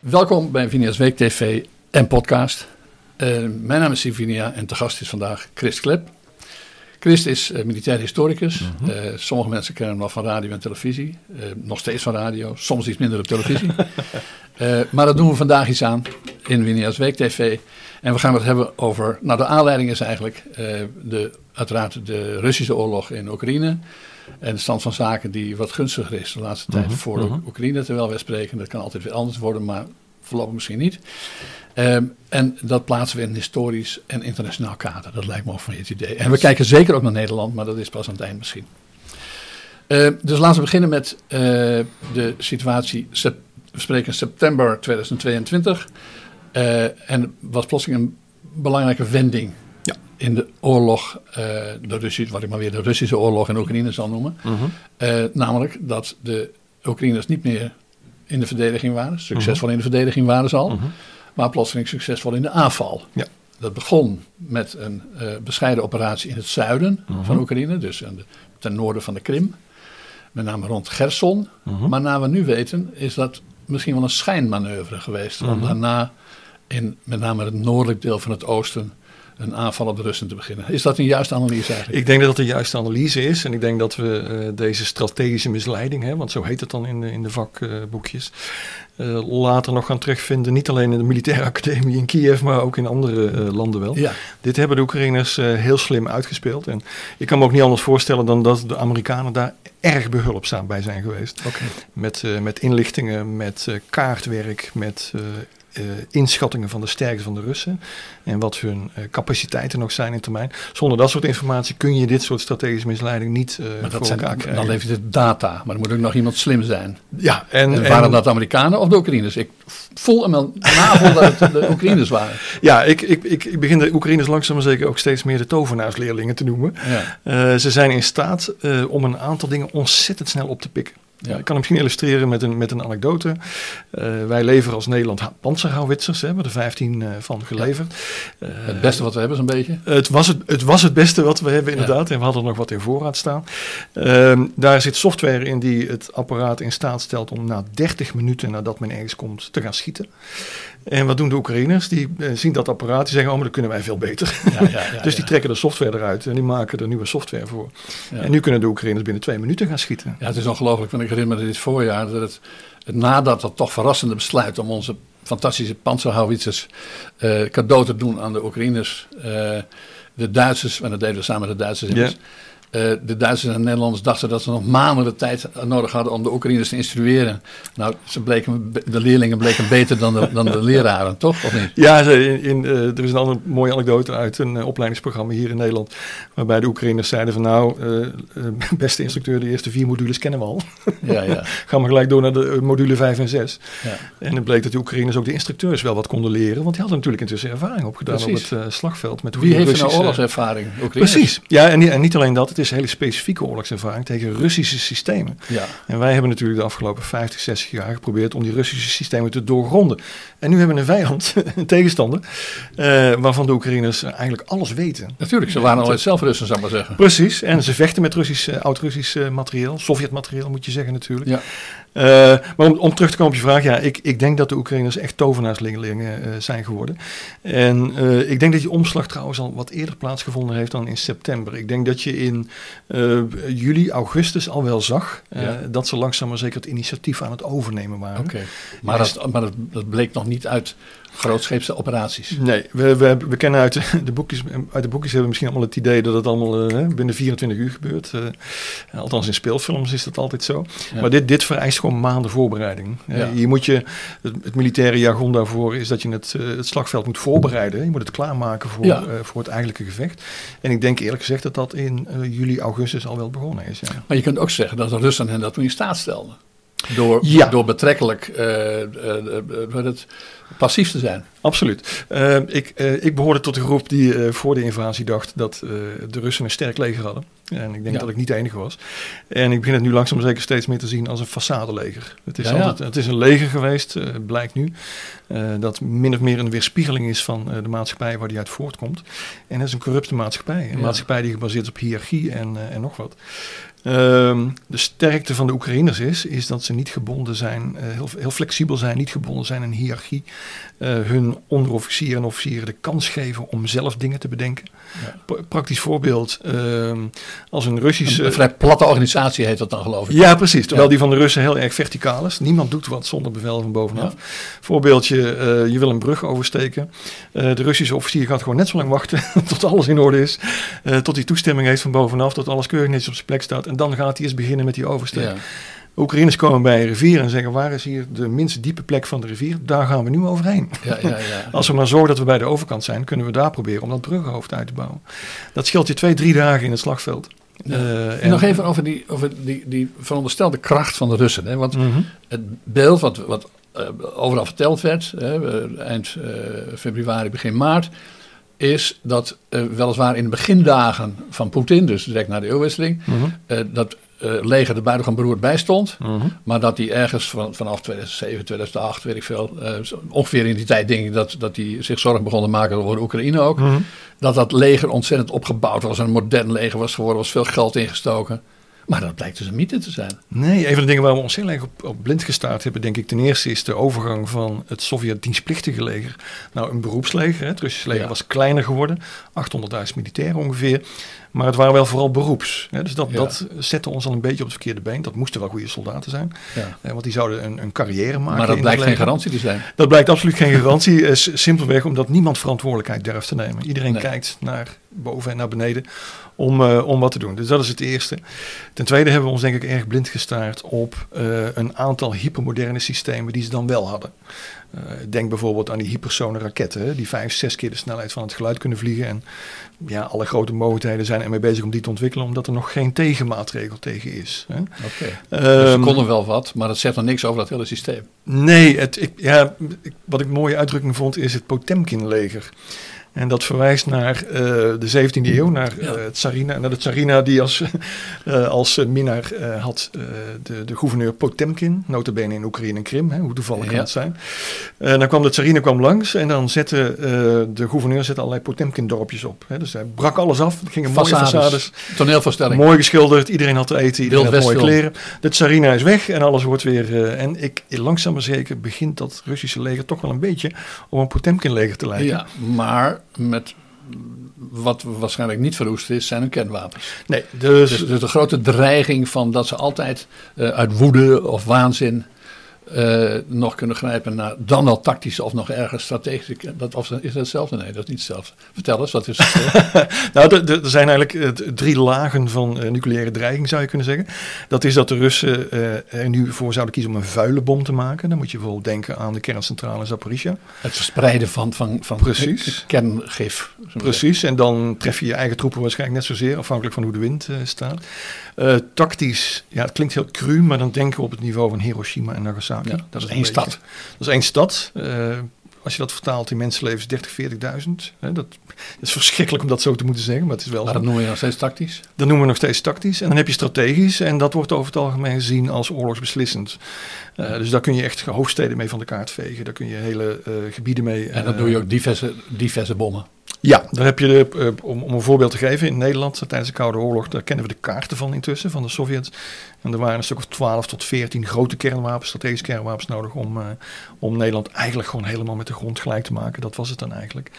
Welkom bij Vinia's Week TV en podcast. Uh, mijn naam is Sivinia en te gast is vandaag Chris Klep. Chris is uh, militair historicus. Mm -hmm. uh, sommige mensen kennen hem nog van radio en televisie. nog steeds van radio, soms iets minder op televisie. maar dat doen we vandaag iets aan in Vinia's Week TV. En we gaan het hebben over. Nou, de aanleiding is eigenlijk de, uiteraard de Russische oorlog in Oekraïne. En de stand van zaken die wat gunstiger is de laatste tijd -hmm, voor -hmm. Oekraïne. Terwijl wij spreken, dat kan altijd weer anders worden, maar voorlopig misschien niet. Um, en dat plaatsen we in een historisch en internationaal kader. Dat lijkt me ook van het idee. En we kijken zeker ook naar Nederland, maar dat is pas aan het eind misschien. Uh, dus laten we beginnen met uh, de situatie. We spreken september 2022. Uh, en was plotseling een belangrijke wending. In de oorlog, de Russische, wat ik maar weer de Russische oorlog in Oekraïne zal noemen. -huh. namelijk dat de Oekraïners niet meer in de verdediging waren, succesvol -huh. in de verdediging waren ze al, -huh. maar plotseling succesvol in de aanval. Ja. Dat begon met een uh, bescheiden operatie in het zuiden van Oekraïne, dus de, ten noorden van de Krim, met name rond Gerson. Maar naar we nu weten is dat misschien wel een schijnmanoeuvre geweest, om daarna in met name het noordelijk deel van het oosten een aanval op de Russen te beginnen. Is dat een juiste analyse eigenlijk? Ik denk dat dat een juiste analyse is. En ik denk dat we uh, deze strategische misleiding, hè, want zo heet het dan in de, in de vakboekjes, uh, later nog gaan terugvinden. Niet alleen in de militaire academie in Kiev, maar ook in andere uh, landen wel. Ja. Dit hebben de Oekraïners heel slim uitgespeeld. En ik kan me ook niet anders voorstellen dan dat de Amerikanen daar erg behulpzaam bij zijn geweest. Okay. Met, met inlichtingen, met kaartwerk, met uh, inschattingen van de sterkte van de Russen en wat hun uh, capaciteiten nog zijn in termijn. Zonder dat soort informatie kun je dit soort strategische misleiding niet uh, maar voor zijn, elkaar krijgen. Dan levert het data, maar er moet ook nog iemand slim zijn. Ja, en, en waren en, dat de Amerikanen of de Oekraïners? Ik voel hem wel navel dat het de Oekraïners waren. Ja, ik, ik, ik, ik begin de Oekraïners langzaam maar zeker ook steeds meer de tovenaarsleerlingen te noemen. Ja. ze zijn in staat om een aantal dingen ontzettend snel op te pikken. Ja. Ik kan hem misschien illustreren met een, met een anekdote. Uh, wij leveren als Nederland panzerhouwitsers, hebben er 15 uh, van geleverd. Ja. Uh, het beste wat we hebben, zo'n beetje? Het was het, het was het beste wat we hebben, inderdaad. Ja. En we hadden nog wat in voorraad staan. Ehm, daar zit software in die het apparaat in staat stelt om na 30 minuten nadat men ergens komt te gaan schieten. En wat doen de Oekraïners? Die zien dat apparaat, die zeggen, oh, maar dat kunnen wij veel beter. dus die trekken de software eruit en die maken er nieuwe software voor. En nu kunnen de Oekraïners binnen twee minuten gaan schieten. Ja, het is ongelooflijk, want ik herinner me dit voorjaar, dat het, het nadat dat toch verrassende besluit om onze fantastische panzerhouwitsers uh, cadeau te doen aan de Oekraïners, uh, de Duitsers, en dat deden we samen met de Duitsers uh, de Duitsers en de Nederlanders dachten dat ze nog maanden de tijd nodig hadden om de Oekraïners te instrueren. Nou, ze bleken, de leerlingen bleken beter dan de, dan de leraren, toch? Of niet? Ja, in, in, uh, er is een andere mooie anekdote uit een uh, opleidingsprogramma hier in Nederland. Waarbij de Oekraïners zeiden van nou, beste instructeur, de eerste vier modules kennen we al. Ja, ja. Ga maar gelijk door naar de module 5 en 6. Ja. En het bleek dat de Oekraïners ook de instructeurs wel wat konden leren. Want die hadden natuurlijk intussen ervaring opgedaan op het slagveld. Met Wie heeft Russische... nou oorlogservaring? Oekraïners? Precies. Ja, en, en niet alleen dat is hele specifieke oorlogservaring tegen Russische systemen. Ja. En wij hebben natuurlijk de afgelopen 50, 60 jaar geprobeerd om die Russische systemen te doorgronden. En nu hebben we een vijand, een tegenstander, uh, waarvan de Oekraïners eigenlijk alles weten. Natuurlijk, ze waren al zelf Russen, zou ik maar zeggen. Precies, en ze vechten met Russisch, uh, oud-Russisch materieel, Sovjet-materieel moet je zeggen natuurlijk. Ja. Uh, maar om, om, terug te komen op je vraag, ja, ik, ik denk dat de Oekraïners echt tovenaarsleerlingen uh, zijn geworden. En uh, ik denk dat die omslag trouwens al wat eerder plaatsgevonden heeft dan in september. Ik denk dat je in juli, augustus al wel zag ja. dat ze langzaam maar zeker het initiatief aan het overnemen waren. Oké, okay. maar, dat, maar dat, dat bleek nog niet uit grootscheepse operaties. Nee, we, we, we kennen uit de, boekjes, uit de boekjes hebben we misschien allemaal het idee dat het allemaal uh, binnen 24 uur gebeurt. Uh, althans in speelfilms is dat altijd zo. Ja. Maar dit, dit vereist gewoon maanden voorbereiding. Uh, ja. Je moet je, het, het, militaire jargon daarvoor is dat je het, het slagveld moet voorbereiden. Je moet het klaarmaken voor, ja. voor het eigenlijke gevecht. En ik denk eerlijk gezegd dat dat in juli, augustus al wel begonnen is. Maar je kunt ook zeggen dat de Russen hen dat toen in staat stelden. Door, ja. door betrekkelijk uh, uh, het, passief te zijn. Absoluut. ik, ik behoorde tot de groep die voor de invasie dacht dat de Russen een sterk leger hadden. En ik denk Ja. dat ik niet de enige was. En ik begin het nu langzaam maar zeker steeds meer te zien als een façadeleger. Het is, Ja, ja. altijd, het is een leger geweest, eh, blijkt nu. eh, dat min of meer een weerspiegeling is van eh, de maatschappij waar die uit voortkomt. En het is een corrupte maatschappij. Een maatschappij die gebaseerd is op hiërarchie en, eh, en nog wat. Ehm, de sterkte van de Oekraïners is, is dat ze niet gebonden zijn, eh, heel, heel flexibel zijn, niet gebonden zijn aan hiërarchie. Eh, hun onderofficieren en officieren de kans geven om zelf dingen te bedenken. Ja. Pra- Praktisch voorbeeld, ehm, als een Russische... Een vrij platte organisatie heet dat dan geloof ik. Ja, precies. Terwijl Ja. die van de Russen heel erg verticaal is. Niemand doet wat zonder bevel van bovenaf. Voorbeeldje, eh, je wil een brug oversteken. Eh, de Russische officier gaat gewoon net zo lang wachten tot alles in orde is. eh, tot hij toestemming heeft van bovenaf, tot alles keurig netjes op zijn plek staat. En dan gaat hij eens beginnen met die oversteek. Ja. Oekraïners komen bij een rivier en zeggen, waar is hier de minst diepe plek van de rivier? Daar gaan we nu overheen. Ja, ja, ja. Als we maar zorgen dat we bij de overkant zijn, kunnen we daar proberen om dat bruggenhoofd uit te bouwen. Dat scheelt je twee, drie dagen in het slagveld. Eh, En nog even over die, over die, die veronderstelde kracht van de Russen. Hè? Want Mhm. het beeld wat, wat eh, overal verteld werd, hè, eh, eind februari, begin maart, is dat eh, weliswaar in de begindagen van Poetin, dus direct na de eeuwwisseling, Mhm. eh, dat eh, leger er buitengewoon beroerd bij stond. Mhm. Maar dat die ergens van, vanaf 2007, 2008, weet ik veel, ongeveer in die tijd denk ik dat, dat die zich zorgen begon te maken over Oekraïne ook. Mhm. Dat dat leger ontzettend opgebouwd was, een modern leger was geworden, was veel geld ingestoken. Maar dat blijkt dus een mythe te zijn. Nee, een van de dingen waar we ons heel erg op, op blind gestaard hebben, denk ik, ten eerste is de overgang van het Sovjet-dienstplichtige leger naar een beroepsleger. hè. Het Russische leger Ja. was kleiner geworden, 800.000 militairen ongeveer. Maar het waren wel vooral beroeps. Hè. Dus dat, Ja. dat zette ons al een beetje op het verkeerde been. Dat moesten wel goede soldaten zijn. Ja. Eh, want die zouden een, een carrière maken. Maar dat blijkt geen garantie te zijn. Dat blijkt absoluut geen garantie. eh, simpelweg omdat niemand verantwoordelijkheid durft te nemen. Iedereen Nee. kijkt naar boven en naar beneden om, eh, om wat te doen. Dus dat is het eerste. Ten tweede hebben we ons denk ik erg blind gestaard op eh, een aantal hypermoderne systemen die ze dan wel hadden. Denk bijvoorbeeld aan die hypersone raketten, hè, die vijf, zes keer de snelheid van het geluid kunnen vliegen. En ja, alle grote mogelijkheden zijn ermee bezig om die te ontwikkelen, omdat er nog geen tegenmaatregel tegen is. Hè. Oké. Dus ze Ehm, konden wel wat, maar dat zegt nog niks over dat hele systeem. Nee, het, ik, ja, ik- wat ik een mooie uitdrukking vond is het Potemkin-leger. En dat verwijst naar eh, de 17e eeuw, naar, Ja. eh, Tsarina, naar de Tsarina die als, eh, als minnaar had de, de gouverneur Potemkin, notabene in Oekraïne en Krim, hè, hoe toevallig kan Ja. het zijn. En dan kwam de Tsarina kwam langs en dan zette de gouverneur zette allerlei Potemkin-dorpjes op. Hè. Dus hij brak alles af, gingen mooie Façades. Toneelvoorstelling. Mooi geschilderd, iedereen had te eten, iedereen Wild had mooie kleren. De tsarina is weg en alles wordt weer... en ik, langzaam maar zeker begint dat Russische leger toch wel een beetje op een Potemkin-leger te lijken. Ja, maar met wat waarschijnlijk niet verroest is, zijn hun kernwapens. Nee, dus... Dus, dus de grote dreiging van dat ze altijd eh, uit woede of waanzin eh, nog kunnen grijpen naar dan wel tactische of nog erger strategische. Dat, of, is dat hetzelfde? Nee, dat is niet hetzelfde. Vertel eens, wat is het? Nou, er- zijn eigenlijk eh, drie lagen van eh, nucleaire dreiging, zou je kunnen zeggen. Dat is dat de Russen eh, er nu voor zouden kiezen om een vuile bom te maken. Dan moet je bijvoorbeeld denken aan de kerncentrale Zaporizhia. het verspreiden van, van, van Precies. kerngif. Precies, en dan tref je je eigen troepen waarschijnlijk net zozeer, afhankelijk van hoe de wind staat. Tactisch, ja, het klinkt heel cru, maar dan denken we op het niveau van Hiroshima en Nagasaki. Ja, dat is één stad. Dat is één stad. Eh, als je dat vertaalt in mensenlevens, 30, 40.000. Hè, dat, dat is verschrikkelijk om dat zo te moeten zeggen, maar het is wel Maar dat noemen we nog steeds tactisch. Dat noemen we nog steeds tactisch. En dan heb je strategisch. En dat wordt over het algemeen gezien als oorlogsbeslissend. Eh, dus daar kun je echt hoofdsteden mee van de kaart vegen. Daar kun je hele eh, gebieden mee... En dan eh, doe je ook diverse, diverse bommen. Ja, daar heb je, de, eh, om, om een voorbeeld te geven, in Nederland tijdens de Koude Oorlog, daar kennen we de kaarten van intussen, van de Sovjets. En er waren een stuk of 12 tot 14 grote kernwapens, strategische kernwapens nodig om, eh, om Nederland eigenlijk gewoon helemaal met de grond gelijk te maken. Dat was het dan eigenlijk.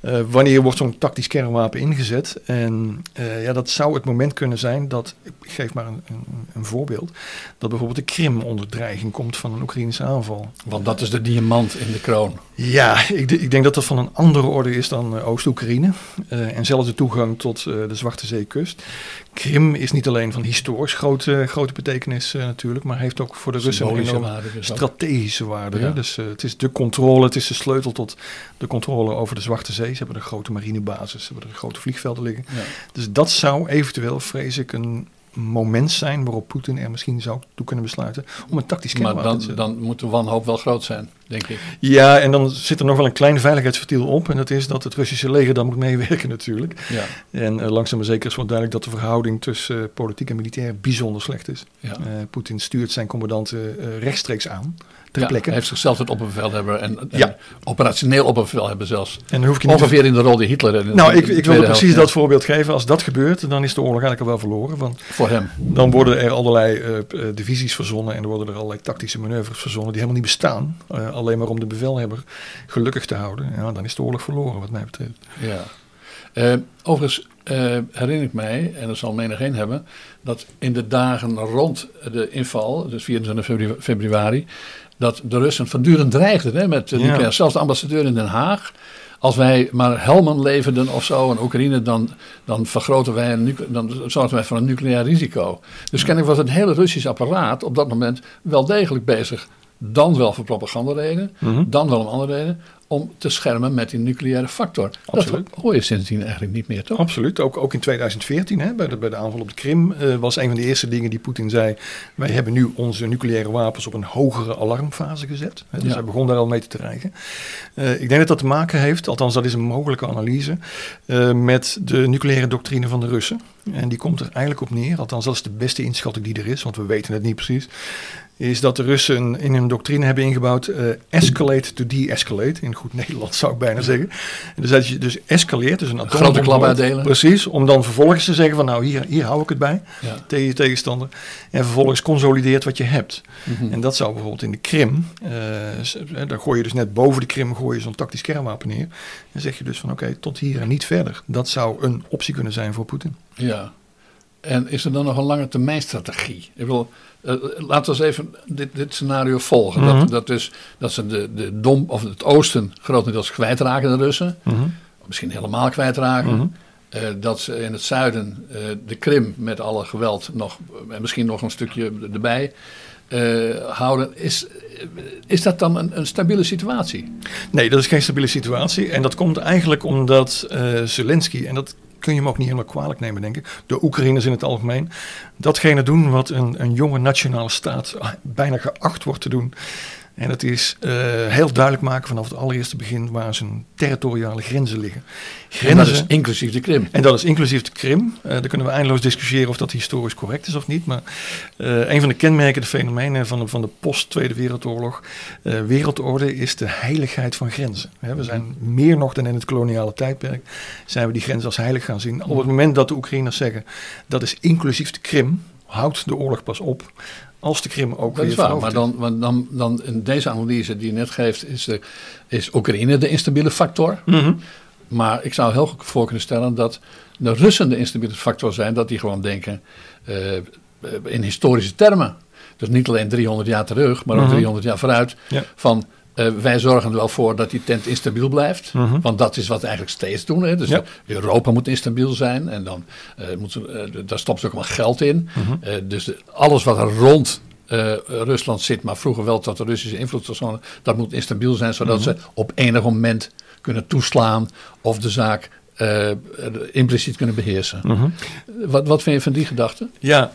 Eh, wanneer wordt zo'n tactisch kernwapen ingezet? En eh, ja, dat zou het moment kunnen zijn dat, ik geef maar een, een, een voorbeeld, dat bijvoorbeeld de Krim onder dreiging komt van een Oekraïnse aanval. Want dat is de diamant in de kroon. Ja, ik, ik denk dat dat van een andere orde is dan eh, Oost-Oekraïne. En zelfs de toegang tot de Zwarte Zeekust. Krim is niet alleen van historisch grote, grote betekenis natuurlijk, maar heeft ook voor de Russen een Symbolische enorme waarde dus strategische waarde. Ja. Dus het is de controle, het is de sleutel tot de controle over de Zwarte Zee. Ze hebben een grote marinebasis, ze hebben er grote vliegvelden liggen. Ja. Dus dat zou eventueel, vrees ik, een moment zijn waarop Poetin er misschien zou toe kunnen besluiten om een tactisch kernwapen Maar te dan, zetten. dan moet de wanhoop wel groot zijn, denk ik. Ja, en dan zit er nog wel een klein veiligheidsventiel op. En dat is dat het Russische leger dan moet meewerken natuurlijk. Ja, En eh, langzaam maar zeker is wel duidelijk dat de verhouding tussen eh, politiek en militair bijzonder slecht is. ja. Eh, Poetin stuurt zijn commandanten rechtstreeks aan, ter Ja, plekke. Hij heeft zichzelf tot opperbevelhebber en, en Ja. operationeel opperbevelhebber zelfs. En dan hoef ik niet Ongeveer in de rol die Hitler in Nou, ik, ik wilde precies dat voorbeeld geven. Als dat gebeurt, dan is de oorlog eigenlijk al wel verloren. Want Voor hem. dan worden er allerlei eh, eh, divisies verzonnen en er worden er allerlei tactische manoeuvres verzonnen die helemaal niet bestaan. Eh, alleen maar om de bevelhebber gelukkig te houden. Ja, dan is de oorlog verloren wat mij betreft. Ja. Overigens herinner ik mij, en dat zal menigeen hebben, dat in de dagen rond de inval, dus 24 febru- februari, dat de Russen voortdurend dreigden hè, met de Ja. nucleaire. Zelfs de ambassadeur in Den Haag. Als wij maar helmen leverden of zo in Oekraïne, dan, dan vergroten wij een, dan zorgen wij voor een nucleair risico. Dus kennelijk was het hele Russisch apparaat op dat moment wel degelijk bezig. Dan wel voor propagandareden, Mhm. dan wel om andere reden, om te schermen met die nucleaire factor. Absoluut. Dat hoor je sindsdien eigenlijk niet meer, toch? Absoluut, ook, ook in 2014, hè, bij, de, bij de aanval op de Krim, eh, was een van de eerste dingen die Poetin zei. Wij hebben nu onze nucleaire wapens op een hogere alarmfase gezet. Hè, dus Ja. hij begon daar al mee te dreigen. Eh, ik denk dat dat te maken heeft, althans dat is een mogelijke analyse, eh, met de nucleaire doctrine van de Russen. En die komt er eigenlijk op neer, althans dat is de beste inschatting die er is, want we weten het niet precies. Is dat de Russen in hun doctrine hebben ingebouwd eh, escalate to de-escalate. In goed Nederlands zou ik bijna zeggen. En dus dat je dus escaleert, dus een Grote klap uitdelen. Precies, om dan vervolgens te zeggen van nou hier, hier hou ik het bij Ja. tegen je tegenstander. En vervolgens consolideert wat je hebt. Mhm. En dat zou bijvoorbeeld in de Krim, eh, s- eh, daar gooi je dus net boven de Krim gooi je zo'n tactisch kernwapen neer. En zeg je dus van oké, tot hier en niet verder. Dat zou een optie kunnen zijn voor Poetin. Ja. En is er dan nog een lange termijn strategie? Ik wil, eh, laten we eens even dit, dit scenario volgen. Mhm. dat, dat, dus, dat ze de, de dom, of het oosten grotendeels kwijtraken, de Russen. Misschien helemaal kwijtraken. Mhm. Eh, dat ze in het zuiden eh, de Krim met alle geweld nog, en misschien nog een stukje erbij houden. Is, is dat dan een, een stabiele situatie? Nee, dat is geen stabiele situatie. En dat komt eigenlijk omdat Zelensky, en dat kun je hem ook niet helemaal kwalijk nemen, denk ik. De Oekraïners in het algemeen. Datgene doen wat een, een jonge nationale staat bijna geacht wordt te doen. En dat is eh, heel duidelijk maken vanaf het allereerste begin waar zijn territoriale grenzen liggen. En dat is inclusief de Krim. En dat is inclusief de Krim. Eh daar kunnen we eindeloos discussiëren of dat historisch correct is of niet. Maar eh, een van de kenmerkende fenomenen van de, van de post-Tweede Wereldoorlog wereldorde is de heiligheid van grenzen. We zijn meer nog dan in het koloniale tijdperk, zijn we die grenzen als heilig gaan zien. Op het moment dat de Oekraïners zeggen dat is inclusief de Krim, houdt de oorlog pas op als de Krim ook Dat weer is waar, maar dan, want dan, dan in deze analyse die je net geeft, is, de, is Oekraïne de instabiele factor. Mhm. Maar ik zou heel goed voor kunnen stellen dat de Russen de instabiele factor zijn, dat die gewoon denken eh, in historische termen. Dus niet alleen 300 jaar terug, maar ook Mhm. 300 jaar vooruit. Ja. Van eh, wij zorgen er wel voor dat die tent instabiel blijft. Mhm. Want dat is wat we eigenlijk steeds doen. Hè. Dus Ja. Europa moet instabiel zijn. En dan moet, eh, daar stopt ze ook allemaal geld in. Mhm. Dus de- alles wat er rond Rusland zit, maar vroeger wel tot de Russische invloedszone, dat moet instabiel zijn, zodat Mhm. ze op enig moment kunnen toeslaan of de zaak impliciet kunnen beheersen. Wat, wat vind je van die gedachte? Ja,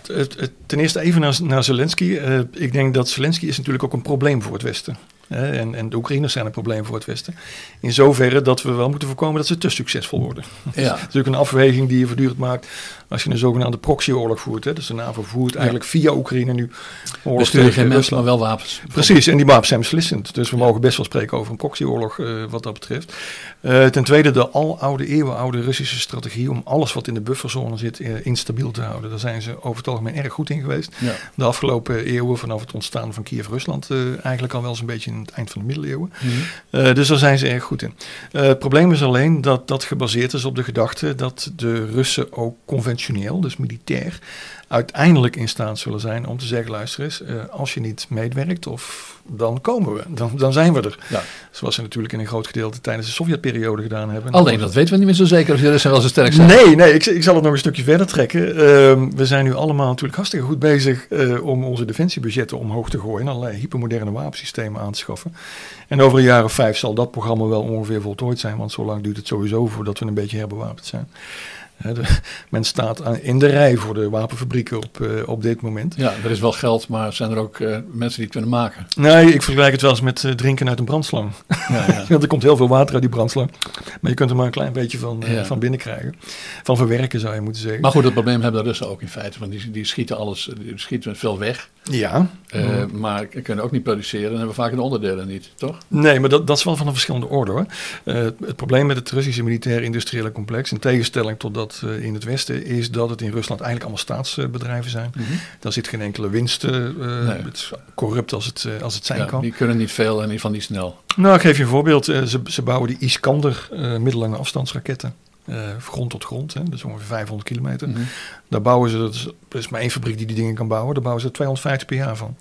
ten eerste even naar, naar Zelensky. Ik denk dat Zelensky is natuurlijk ook een probleem voor het Westen. En, en de Oekraïners zijn een probleem voor het Westen. In zoverre dat we wel moeten voorkomen dat ze te succesvol worden. Ja, Dat is natuurlijk een afweging die je voortdurend maakt als je een zogenaamde proxyoorlog voert. Hè. Dus de NAVO voert eigenlijk via Oekraïne nu oorlog we sturen geen tegen mensen, Rusland. maar wel wapens. Precies, en die wapens zijn beslissend. Dus we mogen best wel spreken over een proxyoorlog eh, wat dat betreft. Eh, ten tweede de aloude, eeuwenoude Russische strategie om alles wat in de bufferzone zit eh, instabiel te houden. Daar zijn ze over het algemeen erg goed in geweest. Ja. De afgelopen eeuwen, vanaf het ontstaan van Kiev-Rusland, eigenlijk al wel zo'n beetje in het eind van de middeleeuwen. Mhm. Eh, dus daar zijn ze erg goed in. Eh, het probleem is alleen dat dat gebaseerd is op de gedachte dat de Russen ook conventioneel, dus militair, uiteindelijk in staat zullen zijn om te zeggen: luister eens, eh, als je niet meewerkt, of dan komen we, dan, dan zijn we er. Ja. Zoals ze natuurlijk in een groot gedeelte tijdens de Sovjetperiode gedaan hebben. Alleen dat weten we niet meer zo zeker of de Russen wel zo sterk zijn. Nee, nee ik, ik zal het nog een stukje verder trekken. Ehm, we zijn nu allemaal natuurlijk hartstikke goed bezig eh, om onze defensiebudgetten omhoog te gooien en allerlei hypermoderne wapensystemen aan te schaffen. En over een jaar of vijf zal dat programma wel ongeveer voltooid zijn, want zo lang duurt het sowieso voordat we een beetje herbewapend zijn. Men staat in de rij voor de wapenfabrieken op, eh, op dit moment. Ja, er is wel geld, maar zijn er ook eh, mensen die het kunnen maken? Nee, ik vergelijk het wel eens met eh, drinken uit een brandslang. Ja, ja. Want er komt heel veel water uit die brandslang. Maar je kunt er maar een klein beetje van, Ja. van binnen krijgen. Van verwerken zou je moeten zeggen. Maar goed, dat probleem hebben de Russen ook in feite. Want die, die schieten alles, die schieten veel weg. Ja. eh, Maar kunnen ook niet produceren en hebben vaak de onderdelen niet, toch? Nee, maar dat, dat is wel van een verschillende orde hoor. Eh, het probleem met het Russische militair-industriële complex, in tegenstelling tot dat eh, in het Westen, is dat het in Rusland eigenlijk allemaal staatsbedrijven zijn. Daar zit geen enkele winst, Nee. het is corrupt als het, als het zijn Ja, kan. die kunnen niet veel en in ieder geval niet snel. Nou, ik geef je een voorbeeld. Ze, ze bouwen die Iskander middellange afstandsraketten. Eh, grond tot grond, hè, dus ongeveer 500 kilometer. Mhm. Daar bouwen ze, dat is, er is maar één fabriek die die dingen kan bouwen, daar bouwen ze 250 per jaar van.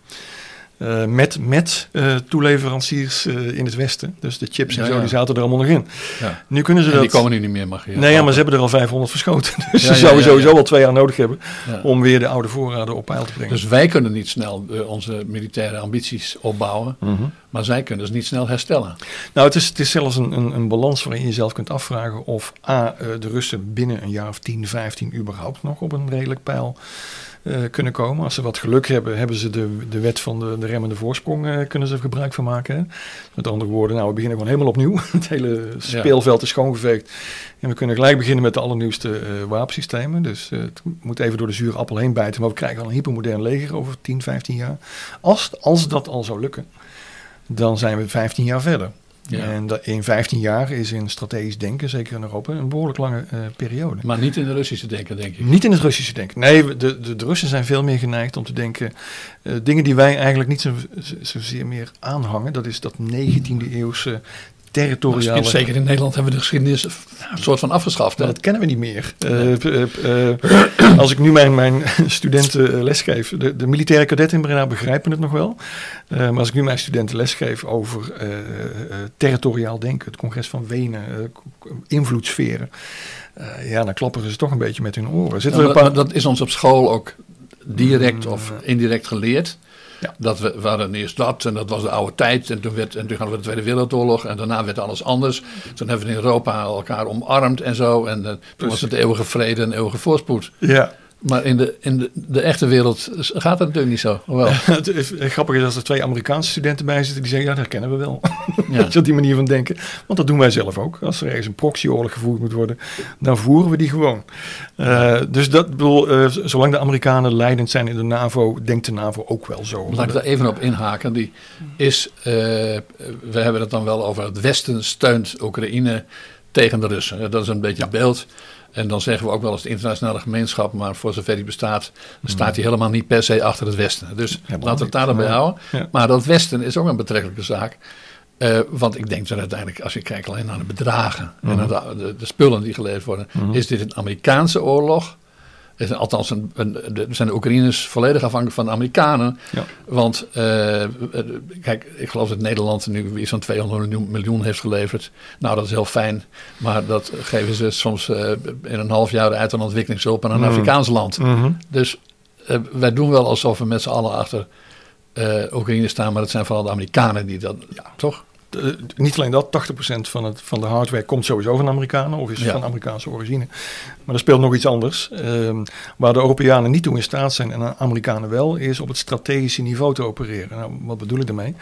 Eh, met met eh, toeleveranciers eh, in het Westen. Dus de chips en zo, ja. die zaten er allemaal nog in. Ja. Nu kunnen ze En dat... die komen nu niet meer, mag je nee, ja, maar ze hebben er al 500 verschoten. Dus ze zouden sowieso al twee jaar nodig hebben om weer de oude voorraden op peil te brengen. Dus wij kunnen niet snel onze militaire ambities opbouwen, Mhm. maar zij kunnen ze niet snel herstellen. Nou, het is, het is zelfs een, een, een balans waarin je jezelf kunt afvragen of A, de Russen binnen een jaar of 10, 15 überhaupt nog op een redelijk pijl kunnen komen. Als ze wat geluk hebben, hebben ze de, de wet van de, de remmende voorsprong, eh, kunnen ze gebruik van maken. Met andere woorden, nou, we beginnen gewoon helemaal opnieuw. Het hele speelveld is schoongeveegd. En we kunnen gelijk beginnen met de allernieuwste eh, wapensystemen. Dus eh, het moet even door de zure appel heen bijten. Maar we krijgen al een hypermodern leger over 10, 15 jaar. Als, als dat al zou lukken, dan zijn we 15 jaar verder. Ja. En dat in 15 jaar is in strategisch denken, zeker in Europa, een behoorlijk lange eh, periode. Maar niet in de Russische denken, denk ik. Niet in het Russische denken. Nee, de, de, de Russen zijn veel meer geneigd om te denken. eh, dingen die wij eigenlijk niet zo, zo- zozeer meer aanhangen. Dat is dat 19e eeuwse territoriale. Misschien, zeker in Nederland hebben we de geschiedenis een soort van afgeschaft. Hè? Dat kennen we niet meer. Eh, eh, eh, als ik nu mijn, mijn studenten eh, lesgeef, de, de militaire kadetten in Breda begrijpen het nog wel. Eh, maar als ik nu mijn studenten lesgeef over eh, eh, territoriaal denken, het congres van Wenen, eh, invloedssferen. eh, ja, dan klapperen ze toch een beetje met hun oren. Zitten paar... dat is ons op school ook direct Mm, of indirect geleerd. Ja. Dat we, we hadden eerst dat en dat was de oude tijd. En toen, werd, en toen hadden we de Tweede Wereldoorlog en daarna werd alles anders. Toen hebben we in Europa elkaar omarmd en zo. En eh, toen was het eeuwige vrede en eeuwige voorspoed. Ja, Maar in de, in de, de echte wereld gaat dat natuurlijk niet zo. Het is, grappig is als er twee Amerikaanse studenten bij zitten die zeggen, ja, dat herkennen we wel. Ja. Op die manier van denken. Want dat doen wij zelf ook. Als er ergens een proxyoorlog gevoerd moet worden, dan voeren we die gewoon. Eh, dus dat, bedoel, eh, zolang de Amerikanen leidend zijn in de NAVO, denkt de NAVO ook wel zo. Laat ik daar even op inhaken. Die is, eh, we hebben het dan wel over het Westen steunt Oekraïne tegen de Russen. Dat is een beetje het beeld. En dan zeggen we ook wel eens de internationale gemeenschap, maar voor zover die bestaat, staat hij helemaal niet per se achter het Westen. Dus laten we het daar dan niet. bij houden. Ja. Maar dat Westen is ook een betrekkelijke zaak. Eh, want ik denk dat uiteindelijk, als je kijkt alleen naar de bedragen en naar de, de, de spullen die geleverd worden, is dit een Amerikaanse oorlog. Althans, een, een, de, zijn de Oekraïners volledig afhankelijk van de Amerikanen. Ja. Want, eh, eh, kijk, ik geloof dat Nederland nu weer zo'n 200 miljoen, heeft geleverd. Nou, dat is heel fijn. Maar dat geven ze soms eh, in een half jaar uit aan ontwikkelingshulp aan een Mm. Afrikaans land. Mhm. Dus wij doen wel alsof we met z'n allen achter Oekraïne staan. Maar het zijn vooral de Amerikanen die dat, ja, toch? Eh, niet alleen dat, 80% van, het, van de hardware komt sowieso van Amerikanen of is Ja. van Amerikaanse origine. Maar er speelt nog iets anders. Ehm, waar de Europeanen niet toe in staat zijn en de Amerikanen wel, is op het strategische niveau te opereren. Nou, wat bedoel ik daarmee?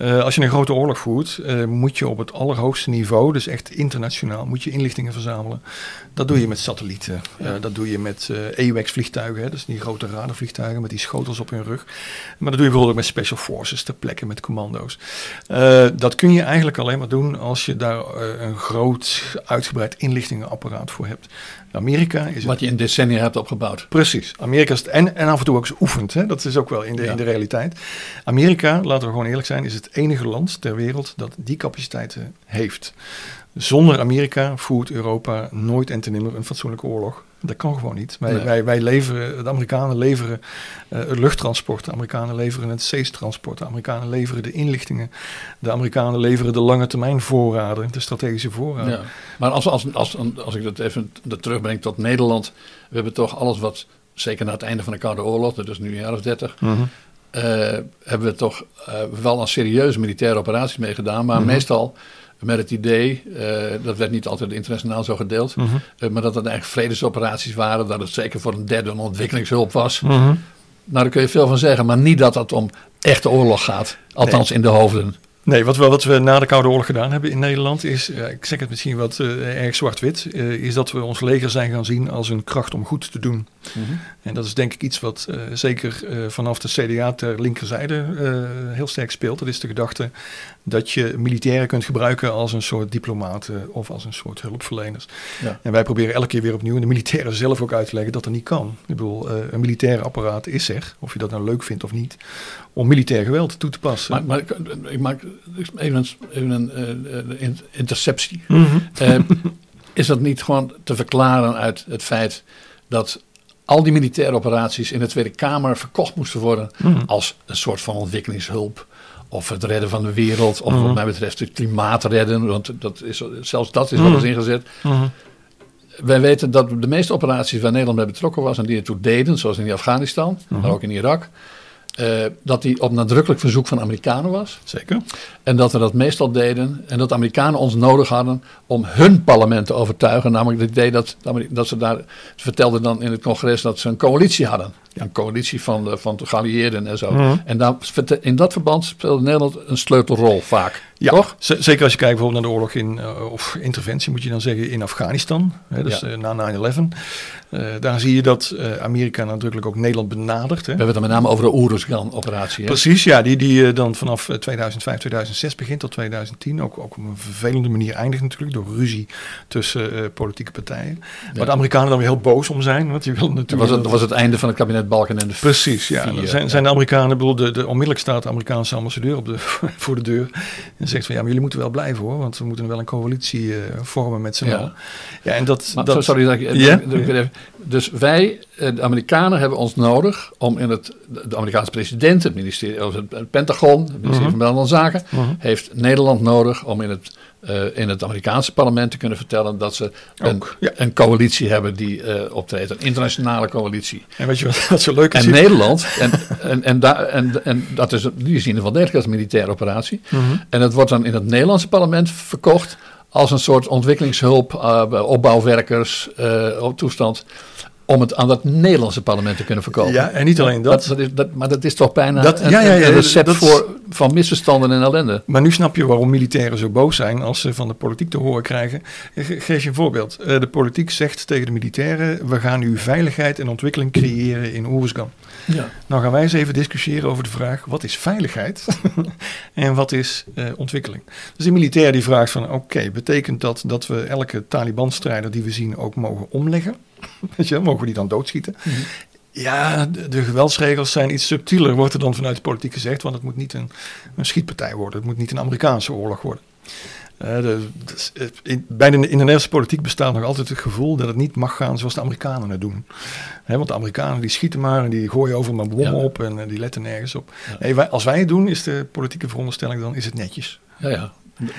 Eh, als je een grote oorlog voert, eh, moet je op het allerhoogste niveau, dus echt internationaal, moet je inlichtingen verzamelen. Dat doe je met satellieten. Eh, dat doe je met AWACS-vliegtuigen, hè, dus die grote radarvliegtuigen met die schotels op hun rug. Maar dat doe je bijvoorbeeld ook met special forces ter plekke, met commando's. Dat kun je eigenlijk alleen maar doen als je daar een groot, uitgebreid inlichtingenapparaat voor hebt. Amerika is Wat je in decennia hebt opgebouwd. Precies. Amerika is het, en, en af en toe ook eens oefent. Hè? Dat is ook wel in de, Ja. in de realiteit. Amerika, laten we gewoon eerlijk zijn, is het enige land ter wereld dat die capaciteiten heeft. Zonder Amerika voert Europa nooit en ten nimmer een fatsoenlijke oorlog. Dat kan gewoon niet. Wij, Nee. wij, wij leveren, de Amerikanen leveren eh, het luchttransport, de Amerikanen leveren het zeetransport, de Amerikanen leveren de inlichtingen, de Amerikanen leveren de lange termijn voorraden, de strategische voorraden. Ja. Maar als, als, als, als ik dat even terugbreng tot Nederland. We hebben toch alles wat, zeker na het einde van de Koude Oorlog, dat is nu een jaar of dertig. Mhm. Hebben we toch eh, wel aan serieuze militaire operaties meegedaan. Maar Mhm. meestal met het idee, eh, dat werd niet altijd internationaal zo gedeeld, Mhm. eh, maar dat het eigenlijk vredesoperaties waren, dat het zeker voor een derde een ontwikkelingshulp was. Mhm. Nou, daar kun je veel van zeggen, maar niet dat het om echte oorlog gaat. Althans in de hoofden. Nee, wat we, wat we na de Koude Oorlog gedaan hebben in Nederland is, ik zeg het misschien wat eh, erg zwart-wit, eh, is dat we ons leger zijn gaan zien als een kracht om goed te doen. En dat is denk ik iets wat eh, zeker eh, vanaf de CDA ter linkerzijde eh, heel sterk speelt. Dat is de gedachte dat je militairen kunt gebruiken als een soort diplomaten of als een soort hulpverleners. Ja. En wij proberen elke keer weer opnieuw en de militairen zelf ook uit te leggen dat dat niet kan. Ik bedoel, een militair apparaat is er, of je dat nou leuk vindt of niet, om militair geweld toe te passen. Maar, maar ik, ik maak even een, even een in- interceptie. Mhm. Is dat niet gewoon te verklaren uit het feit dat al die militaire operaties in de Tweede Kamer verkocht moesten worden Mhm. als een soort van ontwikkelingshulp? Of het redden van de wereld, of Mhm. wat mij betreft het klimaat redden, want dat is, zelfs dat is wel eens Mhm. ingezet. Wij weten dat de meeste operaties waar Nederland bij betrokken was en die ertoe deden, zoals in Afghanistan, maar ook in Irak, eh, dat die op nadrukkelijk verzoek van Amerikanen was. Zeker. En dat we dat meestal deden. En dat de Amerikanen ons nodig hadden om hun parlement te overtuigen. Namelijk het idee dat, dat ze daar. Ze vertelden dan in het congres dat ze een coalitie hadden. Een coalitie van de, van de geallieerden en zo. Mhm. En daar, in dat verband speelde Nederland een sleutelrol vaak. Ja, Toch? zeker als je kijkt bijvoorbeeld naar de oorlog in, eh, of interventie moet je dan zeggen, in Afghanistan. Hè, dus Ja. eh, na 9-11. Eh, daar zie je dat Amerika nadrukkelijk ook Nederland benadert. Hè. We hebben het dan met name over de Oeruzgan-operatie. Precies, ja, die, die dan vanaf eh, 2005, 2006 begint tot 2010. Ook, ook op een vervelende manier eindigt natuurlijk door ruzie tussen politieke partijen. Waar de Amerikanen dan weer heel boos om zijn. Want die willen Dat natuurlijk... was, het, dat was het einde van het kabinet Balken en de Precies, ja. vier, zijn, zijn de Amerikanen, ik bedoel, de, de, onmiddellijk staat de Amerikaanse ambassadeur op de, voor de deur. En zegt van ja, maar jullie moeten wel blijven hoor, want we moeten wel een coalitie eh, vormen met z'n Ja. allen. Ja, en dat. Maar, dat sorry, dat ik, dus wij, eh, de Amerikanen, hebben ons nodig om in het, de Amerikaanse president, het ministerie, of het, het Pentagon, het ministerie Mhm. van Buitenlandse Zaken, Mhm. heeft Nederland nodig om in het, eh, in het Amerikaanse parlement te kunnen vertellen dat ze een, ja. een coalitie hebben die eh, optreedt, een internationale coalitie. En weet je wat, wat zo leuk is? En Nederland, en, en, en, en, en dat is, die is in ieder geval degelijk als militaire operatie. Mhm. En het wordt dan in het Nederlandse parlement verkocht als een soort ontwikkelingshulp, eh, opbouwwerkers, op toestand. Om het aan dat Nederlandse parlement te kunnen verkopen. Ja, en niet alleen dat. dat, is, dat maar dat is toch bijna Dat- een, ja, ja, ja, een recept voor, van misverstanden en ellende. Maar nu snap je waarom militairen zo boos zijn als ze van de politiek te horen krijgen. Geef je een voorbeeld. Eh, De politiek zegt tegen de militairen: we gaan nu veiligheid en ontwikkeling creëren in Oeruzgan. Ja. Nou gaan wij eens even discussiëren over de vraag: wat is veiligheid en wat is eh, ontwikkeling? Dus die militair die vraagt van: oké, betekent dat dat we elke Taliban-strijder die we zien ook mogen omleggen? Weet je, wel, mogen we die dan doodschieten? Ja, de, de geweldsregels zijn iets subtieler, wordt er dan vanuit de politiek gezegd, want het moet niet een, een schietpartij worden, het moet niet een Amerikaanse oorlog worden. De, dus, in, bij de, in de Nederlandse politiek bestaat nog altijd het gevoel dat het niet mag gaan zoals de Amerikanen het doen. Hè, want de Amerikanen die schieten maar en die gooien over maar bommen Ja. op en eh, die letten nergens op. Ja. Nee, wij, als wij het doen, is de politieke veronderstelling dan is het netjes. Ja, ja.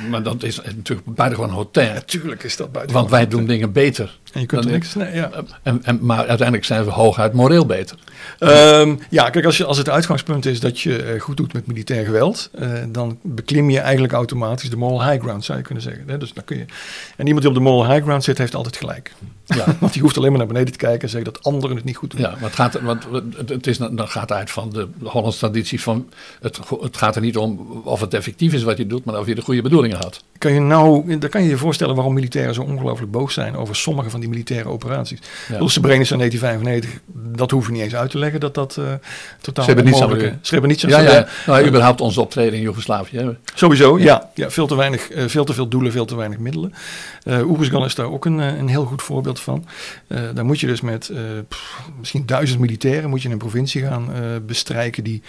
Maar dat is natuurlijk buitengewoon hotel. Natuurlijk is dat buiten. Want wij doen dingen beter. En je kunt er dan- niks. Nee, ja. En, en, maar uiteindelijk zijn we hooguit moreel beter. Ehm, ja, kijk, als, je, als het uitgangspunt is dat je eh, goed doet met militair geweld, eh, dan beklim je eigenlijk automatisch de moral high ground, zou je kunnen zeggen. Hè? Dus dan kun je, en iemand die op de moral high ground zit, heeft altijd gelijk. Ja. Want die hoeft alleen maar naar beneden te kijken en zeggen dat anderen het niet goed doen. Ja, maar het gaat, want het, is, dan gaat het uit van de Hollandse traditie van het, het gaat er niet om of het effectief is wat je doet, maar of je de goede bedoelingen had. Kan je nou, dan kan je je voorstellen waarom militairen zo ongelooflijk boos zijn over sommige van die militaire operaties. Ja. Ja. Srebrenica 1995, dat hoef je niet eens uit te leggen dat dat eh totaal Srebrenica onmogelijk bedoel is. Srebrenica, Ja, ja. Srebrenica. Nou, überhaupt onze optreden in Joegoslavië. Sowieso, Ja. ja. ja. veel, te weinig, eh, veel te veel doelen, veel te weinig middelen. Oeruzgan is daar ook een, een heel goed voorbeeld van. Eh, daar moet je dus met eh, misschien duizend militairen moet je een provincie gaan eh, bestrijken die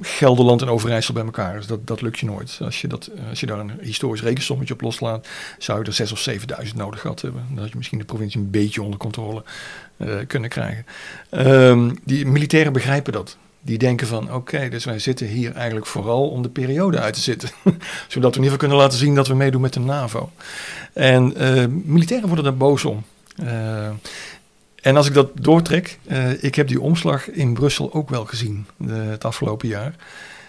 Gelderland en Overijssel bij elkaar is. Dat, dat lukt je nooit. Als je, dat, als je daar een historisch rekensommetje op loslaat, zou je er zes of zevenduizend nodig gehad hebben. Dan had je misschien de provincie een beetje onder controle kunnen krijgen. Ehm, die militairen begrijpen dat. Die denken van oké, dus wij zitten hier eigenlijk vooral om de periode uit te zitten. Zodat we in ieder geval kunnen laten zien dat we meedoen met de NAVO. En militairen worden daar boos om. Eh, en als ik dat doortrek, eh, ik heb die omslag in Brussel ook wel gezien de, het afgelopen jaar.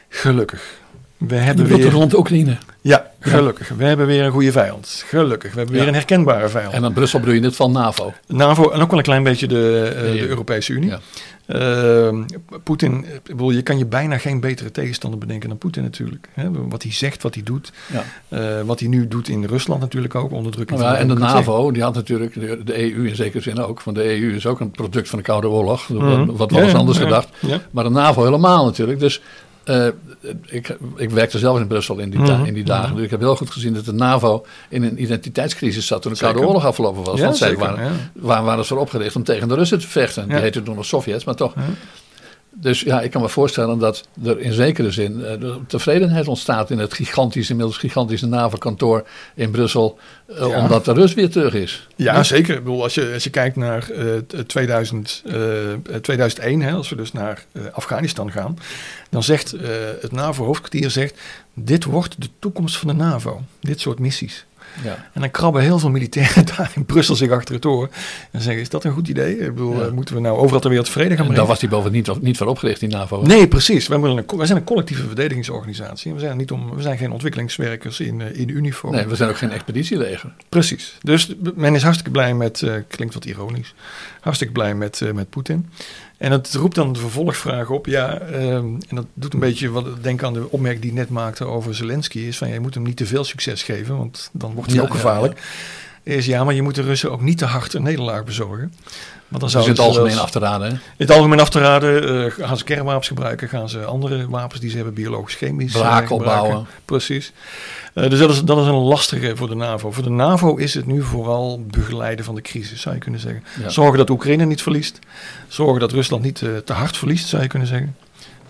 Gelukkig. We hebben weer... rond Oekraïne. Ja, gelukkig. We hebben weer een goede vijand. Gelukkig. We hebben weer een herkenbare vijand. En met Brussel bedoel je dit van NAVO. NAVO en ook wel een klein beetje de, eh, de Europese Unie. Ja. Ehm, Poetin, je kan je bijna geen betere tegenstander bedenken dan Poetin natuurlijk. Hè? Wat hij zegt, wat hij doet. Ja. Eh, wat hij nu doet in Rusland natuurlijk ook, onderdrukking Nou en de. NAVO, die had natuurlijk, de, de EU in zekere zin ook, want de EU is ook een product van de Koude Oorlog, Mhm. wat, wat ja, anders gedacht. Maar de NAVO helemaal natuurlijk. Dus eh, ik, ik werkte zelf in Brussel in die, Mhm. in die dagen. Mhm. Dus ik heb heel goed gezien dat de NAVO in een identiteitscrisis zat toen de Koude. Oorlog afgelopen was. Ja, want zij zeker, waren, ja. waar waren ze voor opgericht om tegen de Russen te vechten. Die heette toen nog Sovjets, maar toch. Dus ja, ik kan me voorstellen dat er in zekere zin eh, de tevredenheid ontstaat in het gigantische, inmiddels gigantische NAVO-kantoor in Brussel. eh, Ja. Omdat de Rus weer terug is. Ja, zeker. Ik bedoel, als, je, als je kijkt naar t- 2000, eh, 2001, hè, als we dus naar eh, Afghanistan gaan, dan zegt het NAVO-hoofdkwartier zegt, dit wordt de toekomst van de NAVO. Dit soort missies. Ja. En dan krabben heel veel militairen daar in Brussel zich achter het oor en zeggen, is dat een goed idee? Ik bedoel, Ja. eh, moeten we nou overal ter wereld vrede gaan En brengen? daar was die bovendien niet, niet voor opgericht, die NAVO. Nee, precies. Wij, een, wij zijn een collectieve verdedigingsorganisatie. We zijn, niet om, we zijn geen ontwikkelingswerkers in, eh, in uniform. Nee, we zijn ook geen expeditieleger. Precies. Dus men is hartstikke blij met, eh, klinkt wat ironisch, hartstikke blij met, met Poetin. En het roept dan de vervolgvraag op, ja, ehm, en dat doet een beetje wat denk aan de opmerking die ik net maakte over Zelensky, is van ja, je moet hem niet te veel succes geven, want dan wordt hij Ja, ook ja, gevaarlijk. Is ja, maar je moet de Russen ook niet te hard een nederlaag bezorgen. Want dan Dus zou in het zelfs- algemeen af te raden. Hè? in het algemeen af te raden, eh, gaan ze kernwapens gebruiken, gaan ze andere wapens die ze hebben, biologisch, chemisch. eh, gebruiken. opbouwen. Precies. Eh, dus dat is, dat is een lastige voor de NAVO. Voor de NAVO is het nu vooral begeleiden van de crisis, zou je kunnen zeggen. Ja. Zorgen dat Oekraïne niet verliest. Zorgen dat Rusland niet eh, te hard verliest, zou je kunnen zeggen.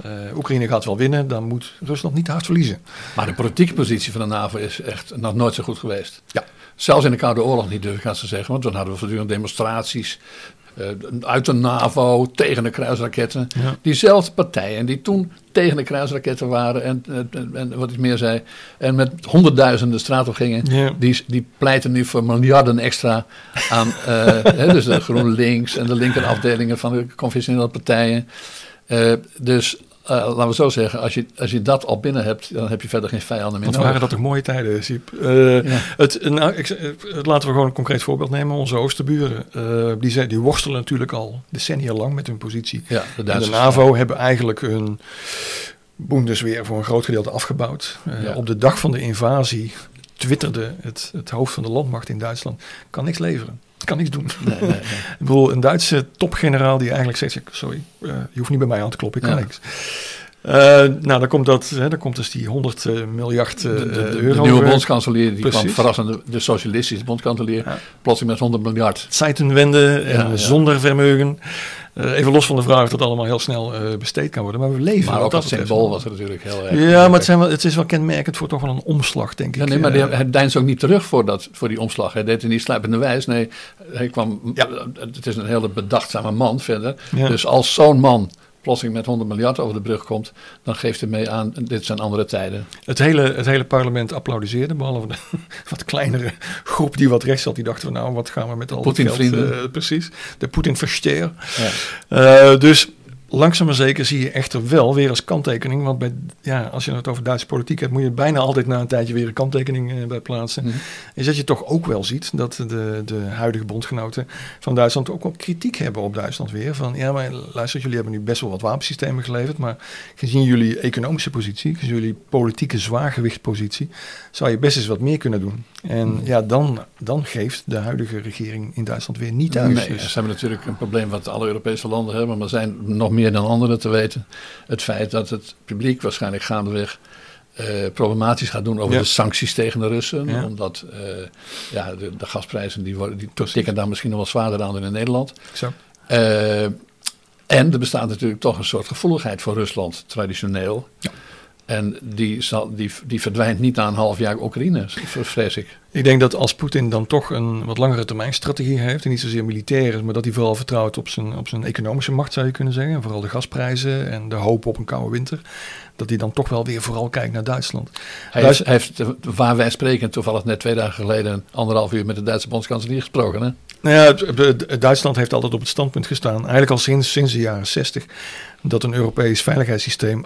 Eh, Oekraïne gaat wel winnen, dan moet Rusland niet te hard verliezen. Maar de politieke positie van de NAVO is echt nog nooit zo goed geweest. Ja. Zelfs in de Koude Oorlog niet, durf ik aan te zeggen. Want toen hadden we voortdurend demonstraties uit de NAVO tegen de kruisraketten. Ja. Diezelfde partijen die toen tegen de kruisraketten waren en, en, en wat ik meer zei. En met honderdduizenden de straat op gingen. Ja. Die, die pleiten nu voor miljarden extra aan eh, dus de GroenLinks en de linkerafdelingen van de conventionele partijen. Eh, dus eh, laten we zo zeggen, als je, als je dat al binnen hebt, dan heb je verder geen vijanden meer Want nodig. waren dat toch mooie tijden, Siep? Eh, Ja. het, nou, ik, eh, laten we gewoon een concreet voorbeeld nemen. Onze oosterburen, die, zijn, die worstelen natuurlijk al decennia lang met hun positie. Ja, de En de. NAVO hebben eigenlijk hun Bundesweer voor een groot gedeelte afgebouwd. Op de dag van de invasie twitterde het, het hoofd van de landmacht in Duitsland... kan niks leveren, kan niks doen. Nee, nee, nee. Ik bedoel, een Duitse topgeneraal die eigenlijk zegt... sorry, eh, je hoeft niet bij mij aan te kloppen, ik kan Ja. niks. Eh, nou, dan komt, dat, hè, dan komt dus die 100 eh, miljard De, de- de- de euro. nieuwe bondskanselier, die Precies. kwam verrassend, de socialistische bondskanselier, Ja. plotseling met 100 miljard. Zeitenwende en Ja, zonder vermogen. Eh, even los van de vraag of dat allemaal heel snel eh, besteed kan worden. Maar we leven. Maar wat ook dat symbool was het natuurlijk heel erg. Ja, maar het, zijn wel, het is wel kenmerkend voor toch wel een omslag, denk Ja, ik. nee, maar die, Eh, hij deinst ook niet terug voor, dat, voor die omslag. Hij deed het niet sluipende wijs. Nee, hij kwam. Ja. Het is een hele bedachtzame man verder. Ja. Dus als zo'n man plotseling met 100 miljard over de brug komt, dan geeft hij mee aan: dit zijn andere tijden. het, hele, het hele parlement applaudisseerde, behalve de wat kleinere groep die wat rechts zat. Die dachten van nou, wat gaan we met al dat geld... Eh, precies, de Poetin-versteer. Ja. Eh, dus langzaam maar zeker zie je echter wel weer als kanttekening. Want bij, ja, als je het over Duitse politiek hebt, moet je bijna altijd na een tijdje weer een kanttekening eh, bij plaatsen. Mhm. Is dat je toch ook wel ziet dat de, de huidige bondgenoten van Duitsland ook wel kritiek hebben op Duitsland weer. Van ja, maar luister, jullie hebben nu best wel wat wapensystemen geleverd. Maar gezien jullie economische positie, gezien jullie politieke zwaargewichtpositie, zou je best eens wat meer kunnen doen. En ja, dan, dan geeft de huidige regering in Duitsland weer niet thuis. Nee, Dus- ze hebben natuurlijk een probleem wat alle Europese landen hebben, maar zijn nog meer dan anderen te weten. Het feit dat het publiek waarschijnlijk gaandeweg eh, problematisch gaat doen over Ja. de sancties tegen de Russen. Ja. Omdat eh, ja, de, de gasprijzen die, worden, die tikken daar misschien nog wel zwaarder aan dan in Nederland. Zo. Eh, en er bestaat natuurlijk toch een soort gevoeligheid voor Rusland, traditioneel. Ja. En die, zal, die, die verdwijnt niet na een half jaar Oekraïne, vrees ik. Ik denk dat als Poetin dan toch een wat langere termijn strategie heeft, en niet zozeer militair is, maar dat hij vooral vertrouwt op zijn, op zijn economische macht, zou je kunnen zeggen. En vooral de gasprijzen en de hoop op een koude winter. Dat hij dan toch wel weer vooral kijkt naar Duitsland. Hij Duits- heeft, eh, waar wij spreken, toevallig net twee dagen geleden, anderhalf uur met de Duitse bondskanselier gesproken. Hè? Nou ja, Duitsland heeft altijd op het standpunt gestaan, eigenlijk al sinds, sinds de jaren 60, dat een Europees veiligheidssysteem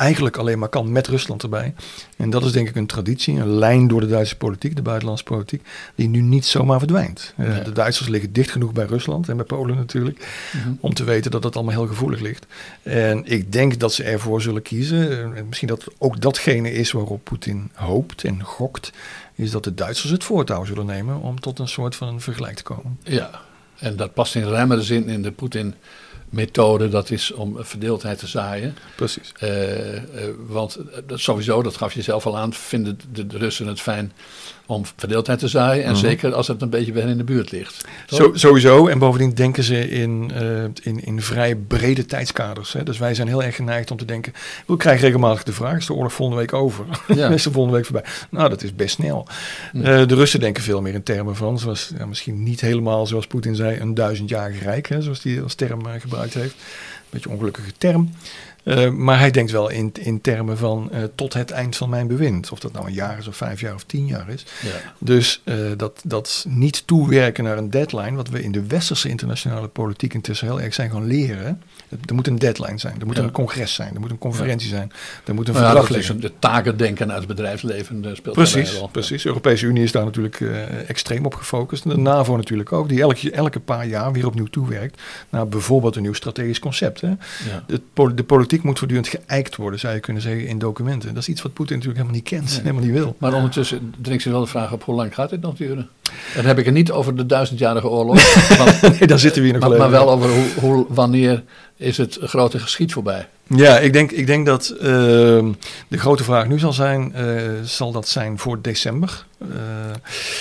eigenlijk alleen maar kan met Rusland erbij. En dat is denk ik een traditie, een lijn door de Duitse politiek, de buitenlandse politiek, die nu niet zomaar verdwijnt. Uh, De Duitsers liggen dicht genoeg bij Rusland en bij Polen natuurlijk, mm-hmm. om te weten dat het allemaal heel gevoelig ligt. En ik denk dat ze ervoor zullen kiezen, en misschien dat ook datgene is waarop Poetin hoopt en gokt, is dat de Duitsers het voortouw zullen nemen om tot een soort van een vergelijk te komen. Ja, en dat past in ruimere zin in de Poetin methode, dat is om verdeeldheid te zaaien. Precies. Uh, uh, want sowieso, dat gaf je zelf al aan, vinden de, de Russen het fijn om verdeeldheid te zaaien. En mm -hmm. zeker als het een beetje bij hen in de buurt ligt. Zo, sowieso. En bovendien denken ze in, uh, in, in vrij brede tijdskaders. Hè. Dus wij zijn heel erg geneigd om te denken. Ik krijg regelmatig de vraag: is de oorlog volgende week over? Ja. is de volgende week voorbij? Nou, dat is best snel. Mm. Uh, de Russen denken veel meer in termen van, zoals, ja, misschien niet helemaal zoals Poetin zei, een duizendjarig rijk, hè, zoals hij als term uh, gebruikt heeft. Beetje ongelukkige term. Uh, maar hij denkt wel in, in termen van uh, tot het eind van mijn bewind. Of dat nou een jaar is of vijf jaar of tien jaar is. Ja. Dus uh, dat, dat niet toewerken naar een deadline, wat we in de westerse internationale politiek intussen heel erg zijn gaan leren. Er moet een deadline zijn, er moet ja. een congres zijn, er moet een conferentie ja. zijn, er moet een nou verdrag liggen. De taken denken uit het bedrijfsleven speelt precies, wel. Precies, de Europese Unie is daar natuurlijk extreem op gefocust. De NAVO natuurlijk ook, die elke, elke paar jaar weer opnieuw toewerkt naar bijvoorbeeld een nieuw strategisch concept. Hè. De, de politiek moet voortdurend geëikt worden, zou je kunnen zeggen, in documenten. Dat is iets wat Poetin natuurlijk helemaal niet kent, nee. helemaal niet wil. Maar ondertussen dringt zich wel de vraag op hoe lang gaat dit nog duren? Dan heb ik het niet over de duizendjarige oorlog. want, nee, daar zitten we hier nog maar, maar wel over hoe, hoe, wanneer is het grote geschied voorbij. Ja, ik denk, ik denk dat uh, de grote vraag nu zal zijn, uh, zal dat zijn voor december? Uh,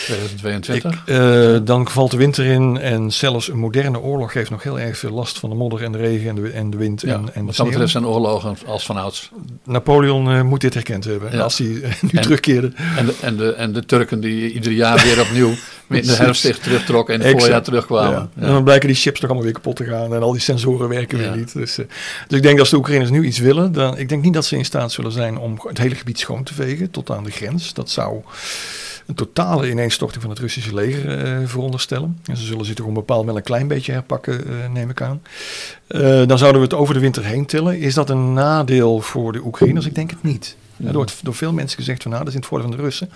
2022? Ik, uh, dan valt de winter in en zelfs een moderne oorlog geeft nog heel erg veel last van de modder en de regen en de, en de wind ja, en, en Wat betreft zijn oorlogen als vanouds. Napoleon moet dit herkend hebben ja. als hij nu en, terugkeerde. En de, en, de, en de Turken die ieder jaar weer opnieuw in de herfst zich terugtrokken en in het voorjaar terugkwamen. Ja. En dan blijken die chips toch allemaal weer kapot te gaan en al die sensoren werken weer niet. Dus, dus ik denk dat als de Oekraïners nu iets willen, dan ik denk niet dat ze in staat zullen zijn om het hele gebied schoon te vegen tot aan de grens. Dat zou een totale ineenstorting van het Russische leger uh, veronderstellen. En ze zullen zich toch een bepaald wel een klein beetje herpakken, uh, neem ik aan. Uh, dan zouden we het over de winter heen tillen. Is dat een nadeel voor de Oekraïners? Ik denk het niet. Er wordt door veel mensen gezegd van nou, dat is in het voordeel van de Russen.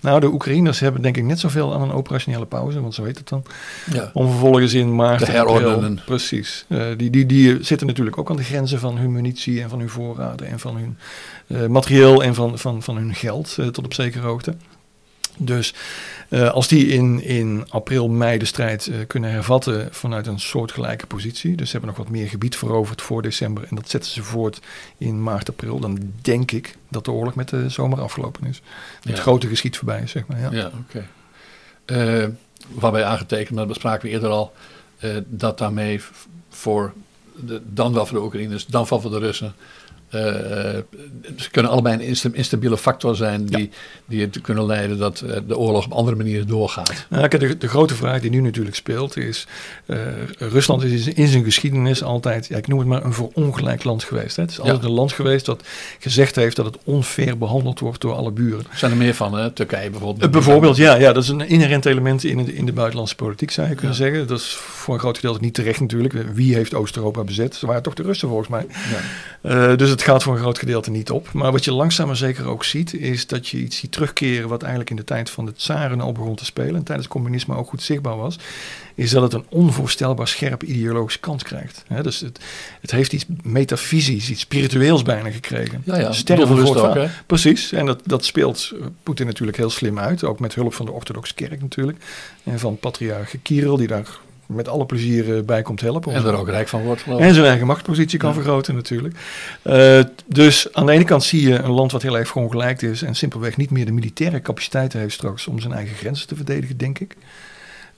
Nou, de Oekraïners hebben denk ik net zoveel aan een operationele pauze, want zo heet het dan. Ja. Om vervolgens in maart... Te herordenen. Precies. Uh, die, die, die zitten natuurlijk ook aan de grenzen van hun munitie en van hun voorraden en van hun uh, materieel en van, van, van hun geld uh, tot op zekere hoogte. Dus uh, als die in, in april, mei de strijd uh, kunnen hervatten vanuit een soortgelijke positie, dus ze hebben nog wat meer gebied veroverd voor december en dat zetten ze voort in maart, april, dan denk ik dat de oorlog met de zomer afgelopen is. Het ja. grote geschied voorbij is, zeg maar. Ja, ja oké. Okay. Uh, waarbij aangetekend, dat bespraken we eerder al, dat daarmee voor de, dan wel voor de Oekraïners, dan wel voor de Russen, uh, ze kunnen allebei een instabiele factor zijn die, ja. die het kunnen leiden dat uh, de oorlog op andere manieren doorgaat. Nou, de, de, grote vraag die nu natuurlijk speelt is, uh, Rusland is in zijn geschiedenis altijd, ja, ik noem het maar een verongelijk land geweest. Hè. Het is altijd ja. een land geweest dat gezegd heeft dat het onfair behandeld wordt door alle buren. Er zijn er meer van, hè? Turkije bijvoorbeeld. bijvoorbeeld, ja, ja, dat is een inherent element in de, in de buitenlandse politiek zou je kunnen ja. zeggen. Dat is voor een groot gedeelte niet terecht natuurlijk. Wie heeft Oost-Europa bezet? Ze waren toch de Russen volgens mij. dus het het gaat voor een groot gedeelte niet op. Maar wat je langzaam maar zeker ook ziet, is dat je iets ziet terugkeren wat eigenlijk in de tijd van de tsaren al begon te spelen. En tijdens het communisme ook goed zichtbaar was. Is dat het een onvoorstelbaar scherp ideologische kant krijgt. He, dus het, het heeft iets metafysisch, iets spiritueels bijna gekregen. Ja, ja. Sterren ook, hè? Precies. En dat, dat speelt Poetin natuurlijk heel slim uit. Ook met hulp van de orthodoxe kerk natuurlijk. En van patriarch Kirill, die daar met alle plezier bij komt helpen. En er ook rijk van wordt, En zijn eigen machtspositie kan ja. vergroten natuurlijk. Uh, dus aan de ene kant zie je een land wat heel erg verongelijkt is... en simpelweg niet meer de militaire capaciteiten heeft straks... om zijn eigen grenzen te verdedigen, denk ik.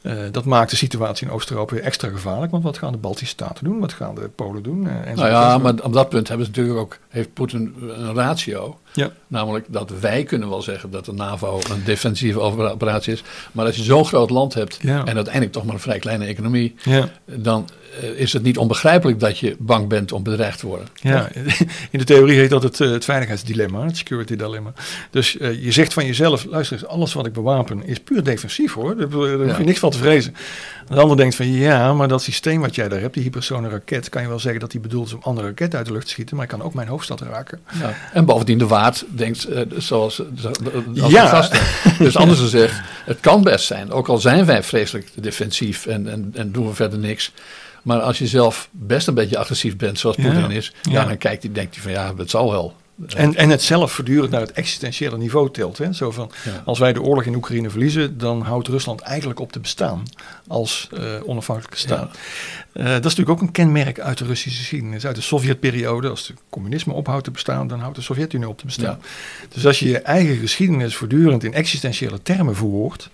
Uh, dat maakt de situatie in Oost-Europa weer extra gevaarlijk. Want wat gaan de Baltische Staten doen? Wat gaan de Polen doen? Uh, en nou ja, maar op dat punt hebben ze natuurlijk ook, heeft Poetin een ratio. Ja. Namelijk dat wij kunnen wel zeggen dat de NAVO een defensieve operatie is. Maar als je zo'n groot land hebt ja. en uiteindelijk toch maar een vrij kleine economie. Ja. Dan eh, is het niet onbegrijpelijk dat je bang bent om bedreigd te worden. Ja, in de theorie heet dat het, eh, het veiligheidsdilemma, het security dilemma. Dus uh, je zegt van jezelf, luister eens, alles wat ik bewapen is puur defensief hoor. Daar, daar hoef je niks van te vrezen. De ander denkt van ja, maar dat systeem wat jij daar hebt, die hypersone raket, kan je wel zeggen dat die bedoeld is om andere raketten uit de lucht te schieten, maar ik kan ook mijn hoofdstad raken. Ja. En bovendien de waard denkt uh, zoals als ja. gasten. Dus anders gezegd, het kan best zijn, ook al zijn wij vreselijk defensief en, en, en doen we verder niks. Maar als je zelf best een beetje agressief bent, zoals Poetin is, ja. dan kijkt hij, denkt hij van ja, het zal wel. En, en het zelf voortdurend naar het existentiële niveau tilt. Hè? Zo van, Als wij de oorlog in Oekraïne verliezen, dan houdt Rusland eigenlijk op te bestaan als uh, onafhankelijke staat. Uh, dat is natuurlijk ook een kenmerk uit de Russische geschiedenis. Uit de Sovjetperiode, als het communisme ophoudt te bestaan, dan houdt de Sovjet-Unie op te bestaan. Dus als je je eigen geschiedenis voortdurend in existentiële termen verwoordt.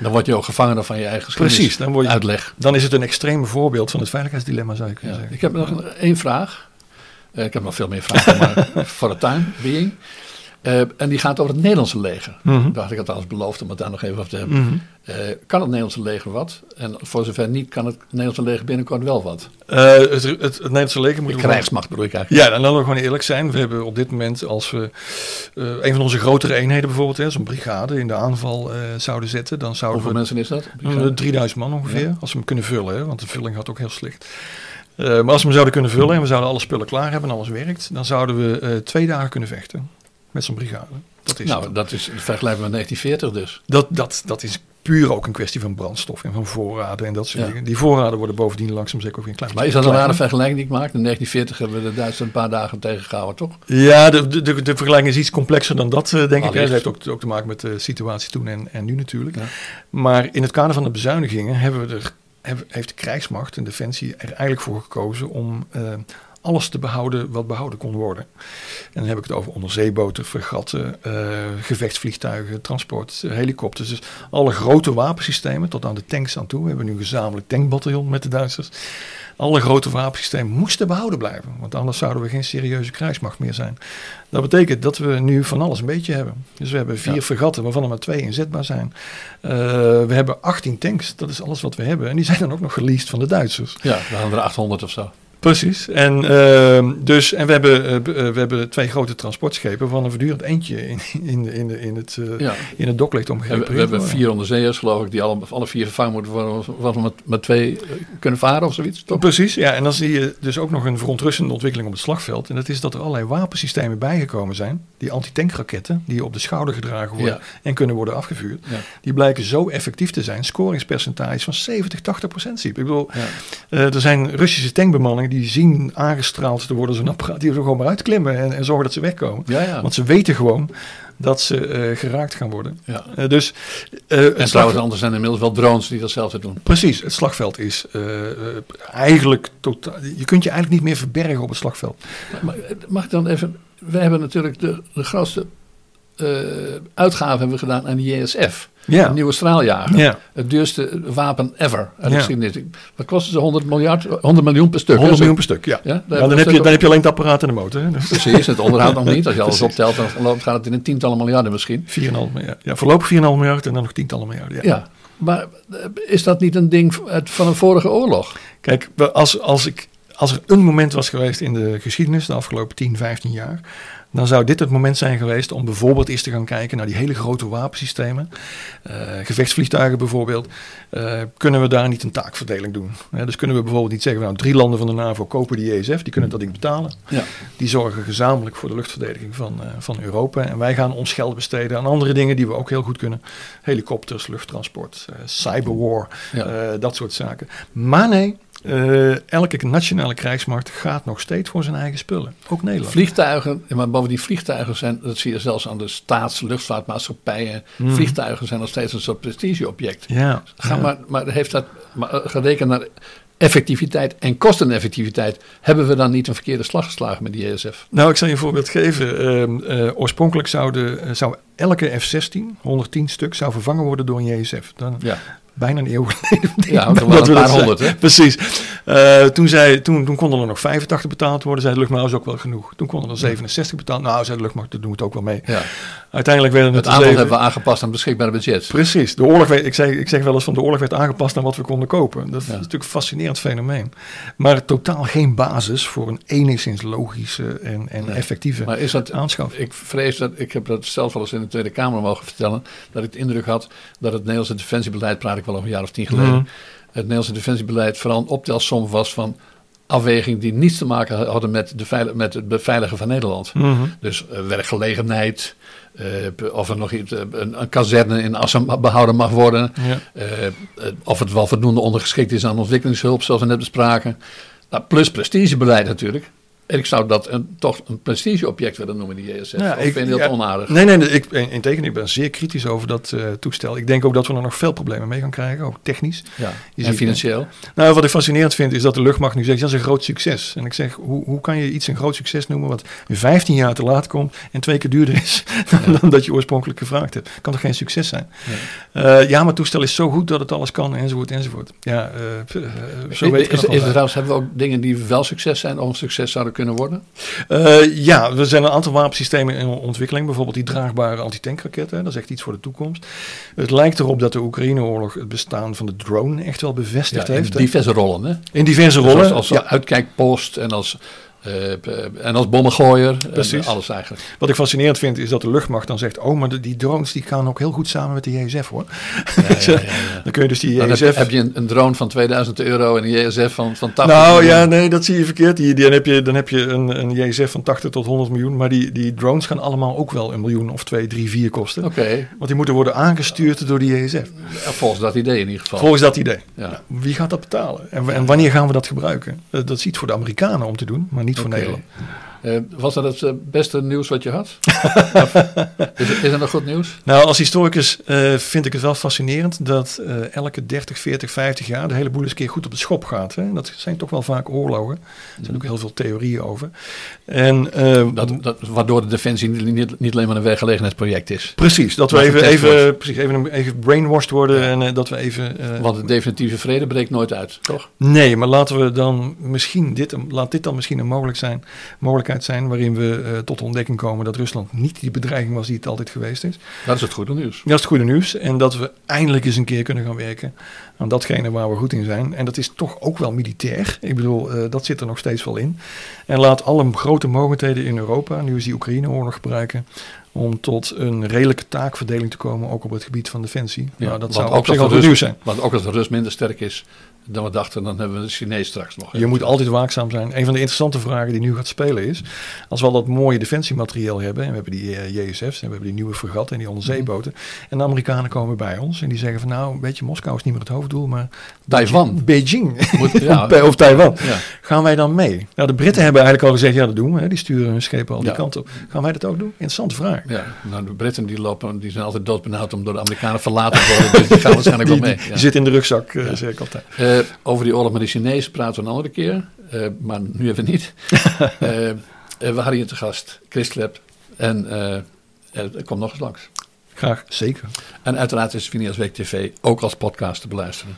Dan word je ook gevangen van je eigen geschiedenis Precies, dan word je, uitleg. Dan is het een extreme voorbeeld van het veiligheidsdilemma, zou je kunnen zeggen. Ik heb nog één vraag. Uh, ik heb nog veel meer vragen, maar voor de time being. Uh, en die gaat over het Nederlandse leger. Mm -hmm. Dacht ik had alles beloofd om het daar nog even over te hebben. Mm -hmm. uh, kan het Nederlandse leger wat? En voor zover niet, kan het Nederlandse leger binnenkort wel wat? Uh, het, het, het, Nederlandse leger moet... De krijgsmacht bedoel ik eigenlijk. Ja, dan laten we gewoon eerlijk zijn. We hebben op dit moment, als we een van onze grotere eenheden bijvoorbeeld, zo'n brigade in de aanval zouden zetten, dan zouden Hoeveel we... mensen is dat? 3000 man ongeveer, ja. als we hem kunnen vullen. Hè, want de vulling gaat ook heel slecht. Uh, maar als we hem zouden kunnen vullen en we zouden alle spullen klaar hebben en alles werkt, dan zouden we uh, twee dagen kunnen vechten met zo'n brigade. Dat is nou, het. dat is vergelijkbaar met 1940 dus. Dat, dat, dat is puur ook een kwestie van brandstof en van voorraden en dat soort ja. dingen. Die voorraden worden bovendien langzaam zeker ook weer klein. Maar is dat een rare vergelijking die ik maak? In 1940 hebben we de Duitsers een paar dagen tegengehouden, toch? Ja, de, de, de, de vergelijking is iets complexer dan dat, uh, denk ik. Dat heeft ook, ook te maken met de situatie toen en, en nu natuurlijk. Ja. Maar in het kader van de bezuinigingen hebben we er heeft de krijgsmacht en defensie er eigenlijk voor gekozen om uh, alles te behouden wat behouden kon worden. En dan heb ik het over onderzeeboten, fregatten, uh, gevechtsvliegtuigen, transport, helikopters. Dus alle grote wapensystemen, tot aan de tanks aan toe. We hebben nu een gezamenlijk tankbataljon met de Duitsers. Alle grote wapensystemen moesten behouden blijven. Want anders zouden we geen serieuze krijgsmacht meer zijn. Dat betekent dat we nu van alles een beetje hebben. Dus we hebben vier ja. fregatten, waarvan er maar twee inzetbaar zijn. Uh, we hebben 18 tanks, dat is alles wat we hebben. En die zijn dan ook nog geleased van de Duitsers. Ja, we hadden er 800 of zo. Precies. En, uh, dus, en we, hebben, uh, we hebben twee grote transportschepen, waarvan er voortdurend eentje in, in, in, in, het, uh, ja. in het dok ligt We, we hebben vier onderzeeërs, geloof ik, die alle, alle vier vervangen moeten worden, wat we met, met twee kunnen varen of zoiets. Toch? Precies, ja. En dan zie je dus ook nog een verontrustende ontwikkeling op het slagveld. En dat is dat er allerlei wapensystemen bijgekomen zijn. Die antitankraketten, die op de schouder gedragen worden ja. en kunnen worden afgevuurd. Ja. Die blijken zo effectief te zijn. Scoringspercentages van 70, 80 procent. Ik bedoel, er zijn Russische tankbemanningen die zien aangestraald te worden zo'n apparaat, die er gewoon maar uitklimmen en, en zorgen dat ze wegkomen. Ja, ja. Want ze weten gewoon dat ze uh, geraakt gaan worden. Ja. Uh, dus, uh, en trouwens, anders zijn er inmiddels wel drones die datzelfde doen. Precies, het slagveld is eigenlijk totaal. Je kunt je eigenlijk niet meer verbergen op het slagveld. Maar, mag ik dan even. We hebben natuurlijk de, de grootste uitgave hebben we gedaan aan de JSF. Ja. Een nieuwe straaljager. Ja. Het duurste wapen ever. Wat kostte ze? 100, miljard, 100 miljoen per stuk? 100 miljoen per stuk, ja. ja? dan, dan, heb je, dan heb je alleen het apparaat en de motor. Hè? Precies, het onderhoud nog niet. Als je alles optelt, dan gaat het in een tientallen miljarden misschien. 4,5 miljard. Ja, voorlopig 4,5 miljard en dan nog tientallen miljarden. Ja. ja. Maar is dat niet een ding van een vorige oorlog? Kijk, als, als, ik, als er een moment was geweest in de geschiedenis, de afgelopen 10, 15 jaar dan zou dit het moment zijn geweest om bijvoorbeeld eens te gaan kijken naar die hele grote wapensystemen. Uh, gevechtsvliegtuigen bijvoorbeeld. Uh, kunnen we daar niet een taakverdeling doen? Dus kunnen we bijvoorbeeld niet zeggen, nou drie landen van de NAVO kopen die JSF, die kunnen dat ding betalen. Ja. Die zorgen gezamenlijk voor de luchtverdediging van, van Europa. En wij gaan ons geld besteden aan andere dingen die we ook heel goed kunnen. Helikopters, lufttransport, cyberwar, ja. dat soort zaken. Maar nee, uh, elke nationale krijgsmacht gaat nog steeds voor zijn eigen spullen. Ook Nederland. Vliegtuigen, maar bovendien vliegtuigen zijn, dat zie je zelfs aan de staatsluchtvaartmaatschappijen. Mm. Vliegtuigen zijn nog steeds een soort prestigeobject. Ja, Ga ja. Maar, maar heeft dat maar, gerekend naar effectiviteit en kosteneffectiviteit, hebben we dan niet een verkeerde slag geslagen met die ESF? Nou, ik zal je een voorbeeld geven. Uh, uh, oorspronkelijk zou, de, zou elke F-16, 110 stuk, zou vervangen worden door een JSF. Dan, ja. Bijna een eeuw geleden. Ja, dat een we paar honderd, hè? Precies. Eh, toen, zei, toen, toen konden er nog 85 betaald worden. Zei de luchtmacht, "Nou, is ook wel genoeg. Toen konden er 67 betaald. Nou, zei de luchtmacht, dat doen we het ook wel mee. Ja. Uiteindelijk werden het, Het zeven- hebben we aangepast aan beschikbare budget. Precies. De oorlog, werd- ik, zeg, ik zeg wel eens van de oorlog werd aangepast aan wat we konden kopen. Dat is natuurlijk een fascinerend fenomeen. Maar totaal geen basis voor een enigszins logische en, en Nee. effectieve Maar is dat, aanschaf. ik vrees dat, ik heb dat zelf wel eens in de Tweede Kamer mogen vertellen, dat ik de indruk had dat het Nederlandse defensiebeleid, praat wel een jaar of tien geleden, Mhm. het Nederlandse defensiebeleid vooral een optelsom was van afweging die niets te maken hadden met, de veil- met het beveiligen van Nederland. Mhm. Dus eh, werkgelegenheid, eh, of er nog iets, eh, een, een kazerne in Assen behouden mag worden, Ja. of het wel voldoende ondergeschikt is aan ontwikkelingshulp, zoals we net bespraken. Nou, plus prestigebeleid natuurlijk. En ik zou dat een, toch een prestigeobject willen noemen, die JSF. Ja, of ik- vind je dat ja. onaardig? Nee, nee, nee, ik, in, in tegendeel, ik ben zeer kritisch over dat eh, toestel. Ik denk ook dat we er nog veel problemen mee gaan krijgen, ook technisch. Ja. Je en financieel? Nou, wat ik fascinerend vind is dat de luchtmacht nu zegt, dat is een groot succes. En ik zeg, hoe, hoe kan je iets een groot succes noemen wat 15 jaar te laat komt en twee keer duurder is dan, dan dat je oorspronkelijk gevraagd hebt? Kan toch geen succes zijn? Nee. Eh, ja, maar het toestel is zo goed dat het alles kan, enzovoort, enzovoort. Ja, eh, zo weet is, ik het is, trouwens, hebben we ook dingen die wel succes zijn of succes zouden kunnen worden? Eh, ja, er zijn een aantal wapensystemen in ontwikkeling. Bijvoorbeeld die draagbare antitankraketten. Dat is echt iets voor de toekomst. Het lijkt erop dat de Oekraïne-oorlog het bestaan van de drone echt wel bevestigd Ja, in heeft. hè. diverse rollen. Hè? in diverse Dus rollen. als, als ja. uitkijkpost en als, eh, en als bommengooier. Precies. En alles eigenlijk. Wat ik fascinerend vind is dat de luchtmacht dan zegt... oh, maar de- die drones die gaan ook heel goed samen met de JSF hoor. Ja, ja, ja, ja. Dan kun je dus die heb, JSF... je- heb je een, een drone van 2000 euro en een JSF van, van 80 nou miljoen. ja, nee, dat zie je verkeerd. Die, die, dan heb je, dan heb je een, een JSF van 80 tot 100 miljoen. Maar die, die drones gaan allemaal ook wel een miljoen of twee, drie, vier kosten. Oké, Want die moeten worden aangestuurd door die JSF. volgens dat idee in ieder geval. Volgens dat idee. Ja. Wie gaat dat betalen? En, en wanneer gaan we dat gebruiken? Dat, dat is iets voor de Amerikanen om te doen, maar niet voor Oké. Nederland. Eh, was dat het eh, beste nieuws wat je had? Is, is er nog goed nieuws? Nou, als historicus eh, vind ik het wel fascinerend dat elke 30, 40, 50 jaar de hele boel eens een keer goed op de schop gaat. Hè? Dat zijn toch wel vaak oorlogen. Er zijn ook heel veel theorieën over. En, Dat, dat, waardoor de defensie niet, niet, alleen maar een werkgelegenheidsproject is. precies, dat we even, even, precies, even, even brainwashed worden en dat we even... Want de definitieve vrede breekt nooit uit, toch? Nee, maar laten we dan misschien dit, laat dit dan misschien een mogelijk zijn, mogelijkheid zijn waarin we eh, tot de ontdekking komen dat Rusland niet die bedreiging was die het altijd geweest is. Dat is het goede nieuws. Dat is het goede nieuws. En dat we eindelijk eens een keer kunnen gaan werken aan datgene waar we goed in zijn. En dat is toch ook wel militair. Ik bedoel, eh, dat zit er nog steeds wel in. En laat alle grote mogendheden in Europa, nu is die Oekraïne-oorlog gebruiken, om tot een redelijke taakverdeling te komen, ook op het gebied van defensie. Ja, nou, dat zou ook ook zich Rus- nieuws zijn. Want ook als de Rus minder sterk is dan we dachten, dan hebben we de Chinees straks nog. Je moet altijd waakzaam zijn. Een van de interessante vragen die nu gaat spelen is... als we al dat mooie defensiemateriaal hebben... en we hebben die eh, JSF's en we hebben die nieuwe fregatten en die onderzeeboten... en de Amerikanen komen bij ons en die zeggen van... nou, weet je, Moskou is niet meer het hoofddoel, maar... Taiwan. Beijing. Moet- ja. of Taiwan. Ja. Gaan wij dan mee? Nou, de Britten hebben eigenlijk al gezegd... ja, dat doen we. Hè. Die sturen hun schepen al die kant op. Gaan wij dat ook doen? Interessante vraag. Ja, nou, de Britten die lopen, die zijn altijd doodbenauwd om door de Amerikanen verlaten te worden. Dus die gaan waarschijnlijk Die, wel mee. die, zit in de rugzak, eh, zeg ik altijd. Eh, over die oorlog met de Chinezen praten we een andere keer. eh, maar nu even niet. Eh, we hadden hier te gast Chris Klep. En er komt nog eens langs. Graag, zeker. En uiteraard is Phineas Week TV ook als podcast te beluisteren.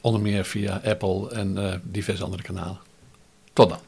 Onder meer via Apple en diverse andere kanalen. Tot dan.